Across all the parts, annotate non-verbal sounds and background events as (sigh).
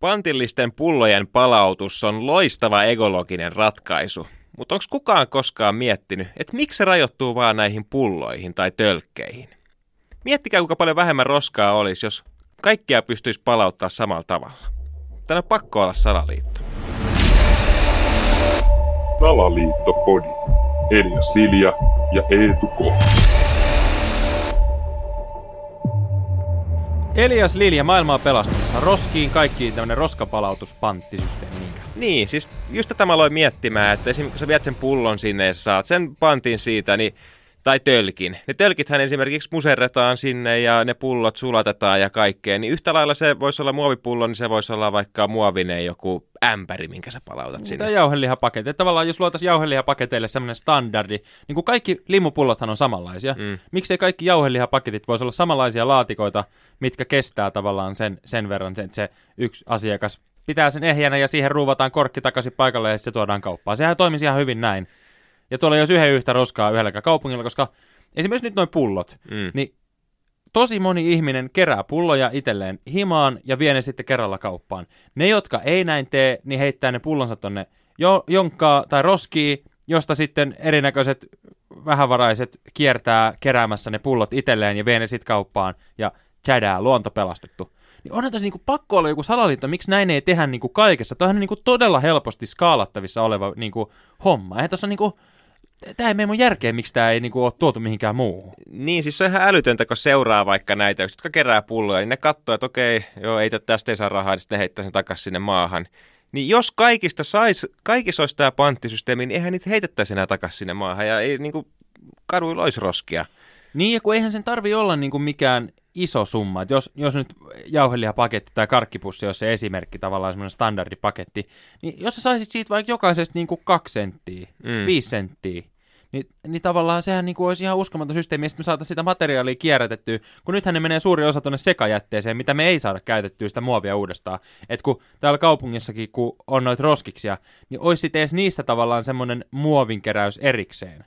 Pantillisten pullojen palautus on loistava ekologinen ratkaisu, mutta onko kukaan koskaan miettinyt, että miksi se rajoittuu vaan näihin pulloihin tai tölkkeihin? Miettikää, kuinka paljon vähemmän roskaa olisi, jos kaikkia pystyisi palauttaa samalla tavalla. Tänä on pakko olla salaliitto. Salaliittopodi. Elia Silja ja Eetu K. Elias Lilja maailmaa pelastamassa. Roskiin kaikkiin tämmönen roskapalautuspanttisysteemi. Niin, siis just tätä mä aloin miettimään, että esimerkiksi kun sä viet sen pullon sinne ja saat sen pantin siitä, niin tai tölkin. Ne tölkithän esimerkiksi muserretaan sinne ja ne pullot sulatetaan ja kaikkea. Niin yhtä lailla se voisi olla muovipullo, niin se voisi olla vaikka muovinen joku ämpäri, minkä sä palautat sinne. Tai jauhelihapaketti. Tavallaan jos luotaisiin jauhelihapaketeille semmoinen standardi, niin kuin kaikki limupullothan on samanlaisia. Mm. Miksei kaikki jauhelihapaketit voisi olla samanlaisia laatikoita, mitkä kestää tavallaan sen, sen verran, että se yksi asiakas pitää sen ehjänä ja siihen ruuvataan korkki takaisin paikalle ja sitten se tuodaan kauppaan. Sehän toimisi ihan hyvin näin. Ja tuolla ei olisi yhden yhtä roskaa yhdelläkään kaupungilla, koska esimerkiksi nyt noin pullot, mm. niin tosi moni ihminen kerää pulloja itselleen himaan ja vie ne sitten kerralla kauppaan. Ne, jotka ei näin tee, niin heittää ne pullonsa tonne jo, jonkkaa tai roskii, josta sitten erinäköiset vähävaraiset kiertää keräämässä ne pullot itselleen ja vie ne sitten kauppaan ja tjädää, luonto pelastettu. Niin onhan tässä niinku pakko olla joku salaliitto, miksi näin ei tehdä niinku kaikessa. Tämä on niinku todella helposti skaalattavissa oleva niinku homma. Eihän tässä on niinku, tämä ei mene mun järkeen, miksi tämä ei niinku ole tuotu mihinkään muuhun. Niin, siis se on ihan älytöntä, kun seuraa vaikka näitä, jotka kerää pulloja, niin ne katsoo, että okei, joo, ei tästä ei saa rahaa, niin sitten ne heittää sen takaisin sinne maahan. Niin jos kaikista sais, kaikissa olisi tämä panttisysteemi, niin eihän niitä heitettäisi enää takaisin sinne maahan, ja ei niinku kaduilla olisi roskia. Niin, ja kun eihän sen tarvi olla niinku mikään iso summa. Et jos, jos nyt jauhelihapaketti tai karkkipussi olisi se esimerkki, tavallaan semmoinen standardipaketti, niin jos sä saisit siitä vaikka jokaisesta niin kuin kaksi senttiä, mm. viisi senttiä, niin, niin tavallaan sehän niin kuin olisi ihan uskomaton systeemi, ja sitten me saataisiin sitä materiaalia kierrätettyä, kun nythän ne menee suuri osa tuonne sekajätteeseen, mitä me ei saada käytettyä sitä muovia uudestaan. Että kun täällä kaupungissakin, kun on noita roskiksia, niin olisi sitten edes niistä tavallaan semmoinen muovinkeräys erikseen.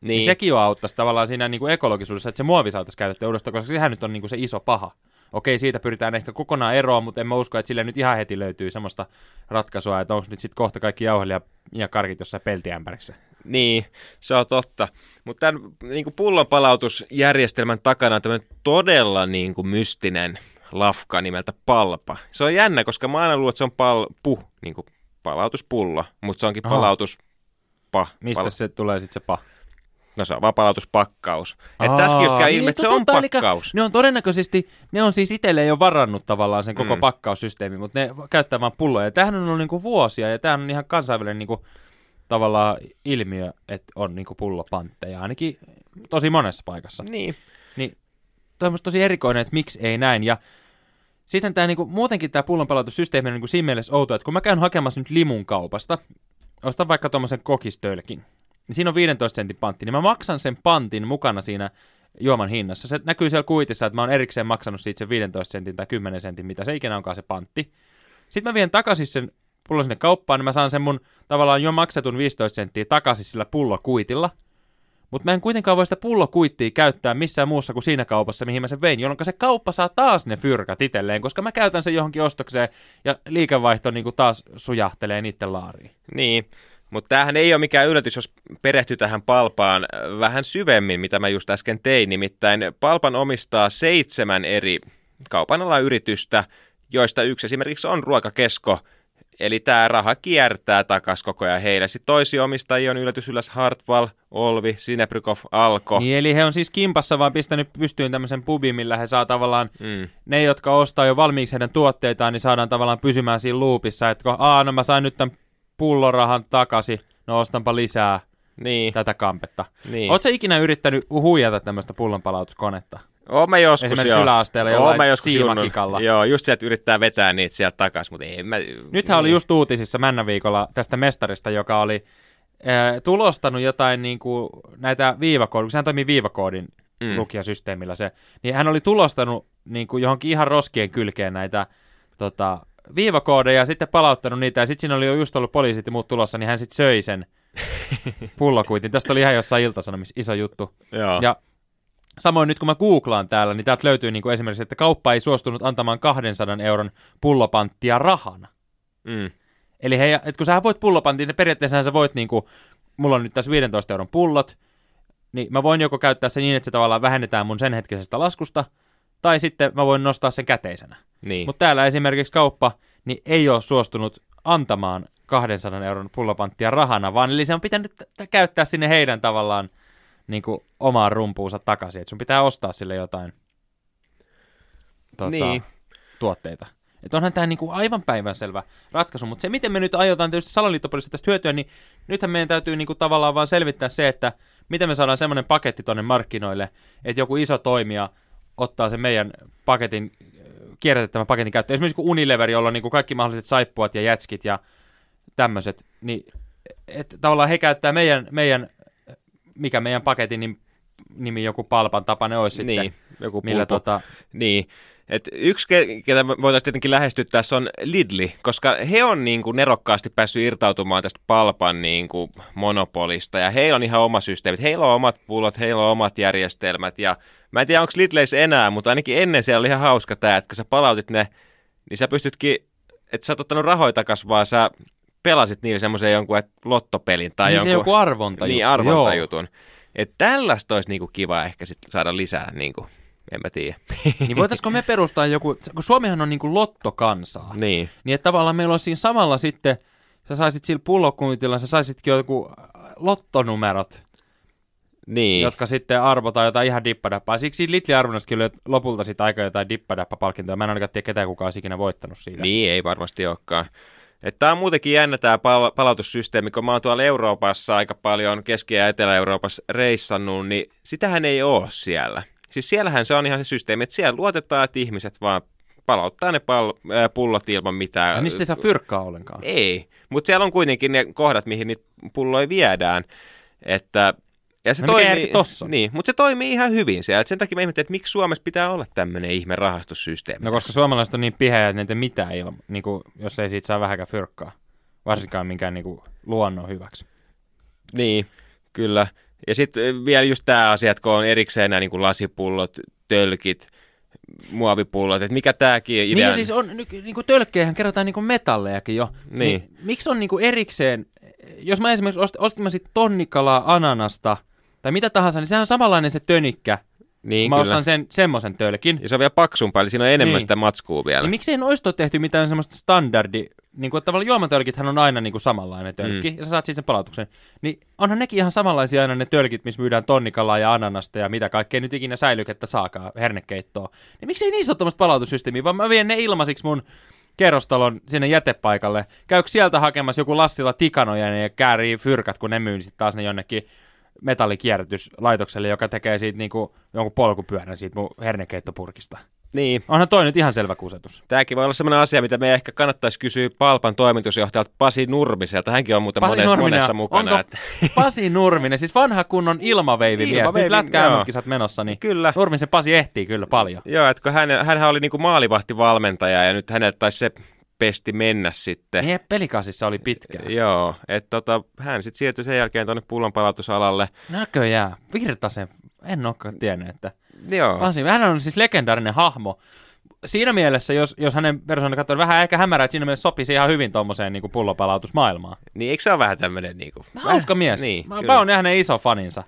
Niin. niin sekin jo auttaisi tavallaan siinä niin kuin ekologisuudessa, että se muovi saataisiin käytettyä uudestaan, koska sehän nyt on niin kuin se iso paha. Okei, siitä pyritään ehkä kokonaan eroon, mutta en mä usko, että sille nyt ihan heti löytyy semmoista ratkaisua, että onko nyt sitten kohta kaikki jauhelia ja karkit jossain peltiämpärissä. Niin, se on totta. Mutta tämän niin kuin pullonpalautusjärjestelmän takana on tämmöinen todella niin kuin mystinen lafka nimeltä palpa. Se on jännä, koska mä aina luulen, että se on pal, pu, niin kuin palautuspullo, mutta se onkin palautuspa. Mistä pal- se tulee sitten se pa? No se on vapalautuspakkaus. Että tässäkin jos käy ilmi, niin, että se on pakkaus. Ne on todennäköisesti, ne on siis itselleen jo varannut tavallaan sen koko mm. pakkaussysteemi, mutta ne käyttää vaan pulloja. Ja tämähän on ollut niinku vuosia ja tämä on ihan kansainvälinen niinku, tavallaan ilmiö, että on niinku pullopantteja, ainakin tosi monessa paikassa. Niin. Niin toi on tosi erikoinen, että miksi ei näin. Ja sitten tämä niinku, muutenkin tämä pullonpalautussysteemi on niinku siinä mielessä outo, että kun mä käyn hakemassa nyt limun kaupasta, ostan vaikka tuommoisen kokistölkin, niin siinä on 15 sentin pantti, niin mä maksan sen pantin mukana siinä juoman hinnassa. Se näkyy siellä kuitissa, että mä oon erikseen maksanut siitä sen 15 sentin tai 10 sentin, mitä se ikinä onkaan se pantti. Sitten mä vien takaisin sen pullo sinne kauppaan, niin mä saan sen mun tavallaan jo maksetun 15 senttiä takaisin sillä pullokuitilla. Mutta mä en kuitenkaan voi sitä pullokuittia käyttää missään muussa kuin siinä kaupassa, mihin mä sen vein, jolloin se kauppa saa taas ne fyrkat itselleen, koska mä käytän sen johonkin ostokseen ja liikevaihto niin taas sujahtelee niiden laariin. Niin, mutta tämähän ei ole mikään yllätys, jos perehtyy tähän Palpaan vähän syvemmin, mitä mä just äsken tein. Nimittäin Palpan omistaa seitsemän eri kaupan yritystä, joista yksi esimerkiksi on ruokakesko, Eli tämä raha kiertää takas koko ajan heille. Sitten toisia omistajia on yllätys ylläs Hartwall, Olvi, Sinebrykov, Alko. Niin, eli he on siis kimpassa vaan pistänyt pystyyn tämmöisen pubin, millä he saa tavallaan, mm. ne jotka ostaa jo valmiiksi heidän tuotteitaan, niin saadaan tavallaan pysymään siinä loopissa, että kun, aa, no mä sain nyt tämän pullorahan takaisin, no ostanpa lisää niin. tätä kampetta. Niin. Oletko ikinä yrittänyt huijata tämmöistä pullonpalautuskonetta? Oon mä joskus, Esimerkiksi joo. yläasteella jollain siimakikalla. Joo, just sieltä yrittää vetää niitä sieltä takaisin, mutta ei mä... Nythän niin. oli just uutisissa Männäviikolla tästä mestarista, joka oli äh, tulostanut jotain niin kuin, näitä viivakoodia, kun sehän toimii viivakoodin mm. lukijasysteemillä se, niin hän oli tulostanut niin kuin johonkin ihan roskien kylkeen näitä tota, viivakoodeja ja sitten palauttanut niitä, ja sitten siinä oli jo just ollut poliisit ja muut tulossa, niin hän sitten söi sen (laughs) pullokuitin. Tästä oli ihan jossain iltasanomissa iso juttu. Joo. Ja Samoin nyt kun mä googlaan täällä, niin täältä löytyy niin kuin esimerkiksi, että kauppa ei suostunut antamaan 200 euron pullopanttia rahana. Mm. Eli hei, että kun sä voit pullopantin, niin periaatteessa sä voit niin kuin, mulla on nyt tässä 15 euron pullot, niin mä voin joko käyttää se niin, että se tavallaan vähennetään mun sen hetkisestä laskusta, tai sitten mä voin nostaa sen käteisenä. Niin. Mutta täällä esimerkiksi kauppa niin ei ole suostunut antamaan 200 euron pullopanttia rahana, vaan eli se on pitänyt t- käyttää sinne heidän tavallaan niin kuin omaan rumpuunsa takaisin. Että sun pitää ostaa sille jotain tota, Niin. tuotteita. Että onhan tämä niinku aivan päivänselvä ratkaisu, mutta se miten me nyt aiotaan tietysti salaliittopoliisista tästä hyötyä, niin nythän meidän täytyy niinku tavallaan vaan selvittää se, että miten me saadaan semmoinen paketti tonne markkinoille, että joku iso toimija ottaa sen meidän paketin, kierrätettävän paketin käyttöön. Esimerkiksi kun Unilever, jolla on niinku kaikki mahdolliset saippuat ja jätskit ja tämmöiset, niin että tavallaan he käyttää meidän, meidän, mikä meidän paketin niin, nimi joku palpan tapainen olisi Niin, sitten, joku millä pulpo. tota, Niin. Et yksi, ke- ketä voitaisiin tietenkin lähestyä tässä on Lidli, koska he on niin kuin nerokkaasti päässyt irtautumaan tästä palpan niin kuin monopolista, ja heillä on ihan oma systeemit. Heillä on omat pullot, heillä on omat järjestelmät, ja mä en tiedä, onko Lidleissä enää, mutta ainakin ennen siellä oli ihan hauska tämä, että kun sä palautit ne, niin sä pystytkin, että sä oot ottanut rahoja takas, vaan sä pelasit niillä semmoisen jonkun et, lottopelin tai niin se jonkun... joku arvonta Niin, arvontajutun. Että tällaista olisi niinku kiva ehkä sit saada lisää, niinku, en mä tiedä. (laughs) Niin voitaisiko me perustaa joku, kun Suomihan on niin kuin lottokansaa, niin, niin että tavallaan meillä on siinä samalla sitten, sä saisit sillä pullokumitilla, sä saisitkin joku lottonumerot, niin. jotka sitten arvotaan jotain ihan dippadappaa. Siksi Litli arvonnassakin oli lopulta sitten aika jotain dippadappa-palkintoja. Mä en ainakaan tiedä ketään kukaan olisi ikinä voittanut siitä. Niin, ei varmasti olekaan. Tämä on muutenkin jännä tämä pal- palautussysteemi, kun mä oon tuolla Euroopassa aika paljon, Keski- ja Etelä-Euroopassa reissannut, niin sitähän ei ole siellä. Siis siellähän se on ihan se systeemi, että siellä luotetaan, että ihmiset vaan palauttaa ne pal- äh, pullot ilman mitään. Ja niistä ei saa fyrkkaa ollenkaan. Ei, mutta siellä on kuitenkin ne kohdat, mihin niitä pulloja viedään. Että, ja se No mikä toimii, tossa? Niin, mutta se toimii ihan hyvin siellä. Et sen takia mä ihmettelin, että miksi Suomessa pitää olla tämmöinen ihme rahastussysteemi. No koska suomalaiset on niin pihejä, että tee mitään ilman, niin kuin, jos ei siitä saa vähäkään fyrkkaa. Varsinkaan minkään niin kuin, luonnon hyväksi. Niin, kyllä. Ja sitten vielä just tämä asia, että kun on erikseen nämä niin kuin lasipullot, tölkit, muovipullot, että mikä tämäkin idea Niin siis on, niin kuin tölkkejähän kerrotaan niin kuin metallejakin jo. Niin. miksi on niin kuin erikseen, jos mä esimerkiksi ost, ostin mä sit tonnikalaa ananasta, tai mitä tahansa, niin sehän on samanlainen se tönikkä. niin, mä kyllä. ostan sen, semmoisen tölkin. Ja se on vielä paksumpaa, eli siinä on enemmän Niin. sitä matskua vielä. Niin miksei noista ole tehty mitään semmoista standardi, niin kuin, tavallaan juomatölkithän on aina niin kuin samanlainen tölkki, mm. ja sä saat siitä sen palautuksen. Niin onhan nekin ihan samanlaisia aina ne tölkit, missä myydään tonnikalaa ja ananasta ja mitä kaikkea nyt ikinä säilykettä saakaan, hernekeittoa. Niin miksei niissä ole tämmöistä palautussysteemiä, vaan mä vien ne ilmaisiksi mun kerrostalon sinne jätepaikalle. Käykö sieltä hakemassa joku Lassila tikanoja ja käärii fyrkat, kun ne myy sitten taas ne jonnekin metallikierrätyslaitokselle, joka tekee siitä niinku jonkun polkupyörän siitä mun hernekeittopurkista. Niin, Onhan toi nyt ihan selvä kusetus. tämäkin voi olla sellainen asia, mitä me ehkä kannattaisi kysyä Palpan toimitusjohtajalta Pasi Nurmiselta. Hänkin on muuten monessa, monessa mukana. onko Että... (laughs) Pasi Nurminen, siis vanha kunnon Ilmaveivi, nyt lätkä menossa, niin Kyllä. Nurmisen Pasi ehtii kyllä paljon. Joo, että kun hän, hänhän oli niinku maalivahtivalmentaja ja nyt häneltä taisi se pesti mennä sitten. Niin pelikasissa oli pitkään. Joo, että tota, hän sitten siirtyi sen jälkeen tuonne pullonpalautusalalle. Näköjään, Virtasen, en olekaan tiennyt, että Joo, Pasi, hän on siis legendaarinen hahmo. Siinä mielessä, jos, jos hänen persoonansa katsoo niin vähän ehkä hämärää, että siinä mielessä sopisi ihan hyvin tuommoiseen niin pullopalautusmaailmaan. niin eikö se ole vähän tämmöinen niinku... Hauska mies. Niin, mä, kyllä. mä oon hänen iso faninsa.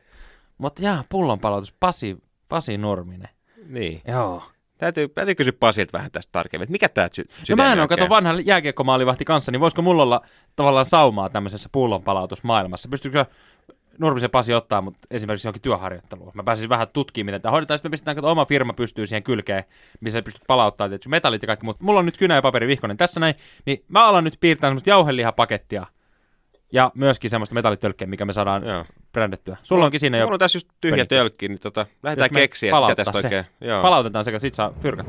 Mutta jaa, pullonpalautus, Pasi, Pasi Nurminen. Niin. Joo. Täytyy, täytyy kysyä Pasilta vähän tästä tarkemmin, että mikä tämä sy- No mä en ole kato vanha jääkiekkomaalivahti kanssa, niin voisiko mulla olla tavallaan saumaa tämmöisessä pullonpalautusmaailmassa? Pystyykö Nurmisen Pasi ottaa mut esimerkiksi johonkin työharjoitteluun? Mä pääsisin vähän tutkimaan, miten tämä hoidetaan. Sitten me pistetään, kato, oma firma pystyy siihen kylkeen, missä sä pystyt palauttamaan tietysti metallit ja kaikki muut. Mulla on nyt kynä ja paperi vihkonen tässä näin, niin mä alan nyt piirtää semmoista jauhelihapakettia ja myöskin semmoista metallitölkkeä, mikä me saadaan Joo. Brändettyä. Sulla onkin siinä jo Mulla on tässä just tyhjä pönikkä. tölkki, niin tota, lähdetään keksiä, että tästä se. oikein... Joo. Palautetaan sekä sit saa fyrkat.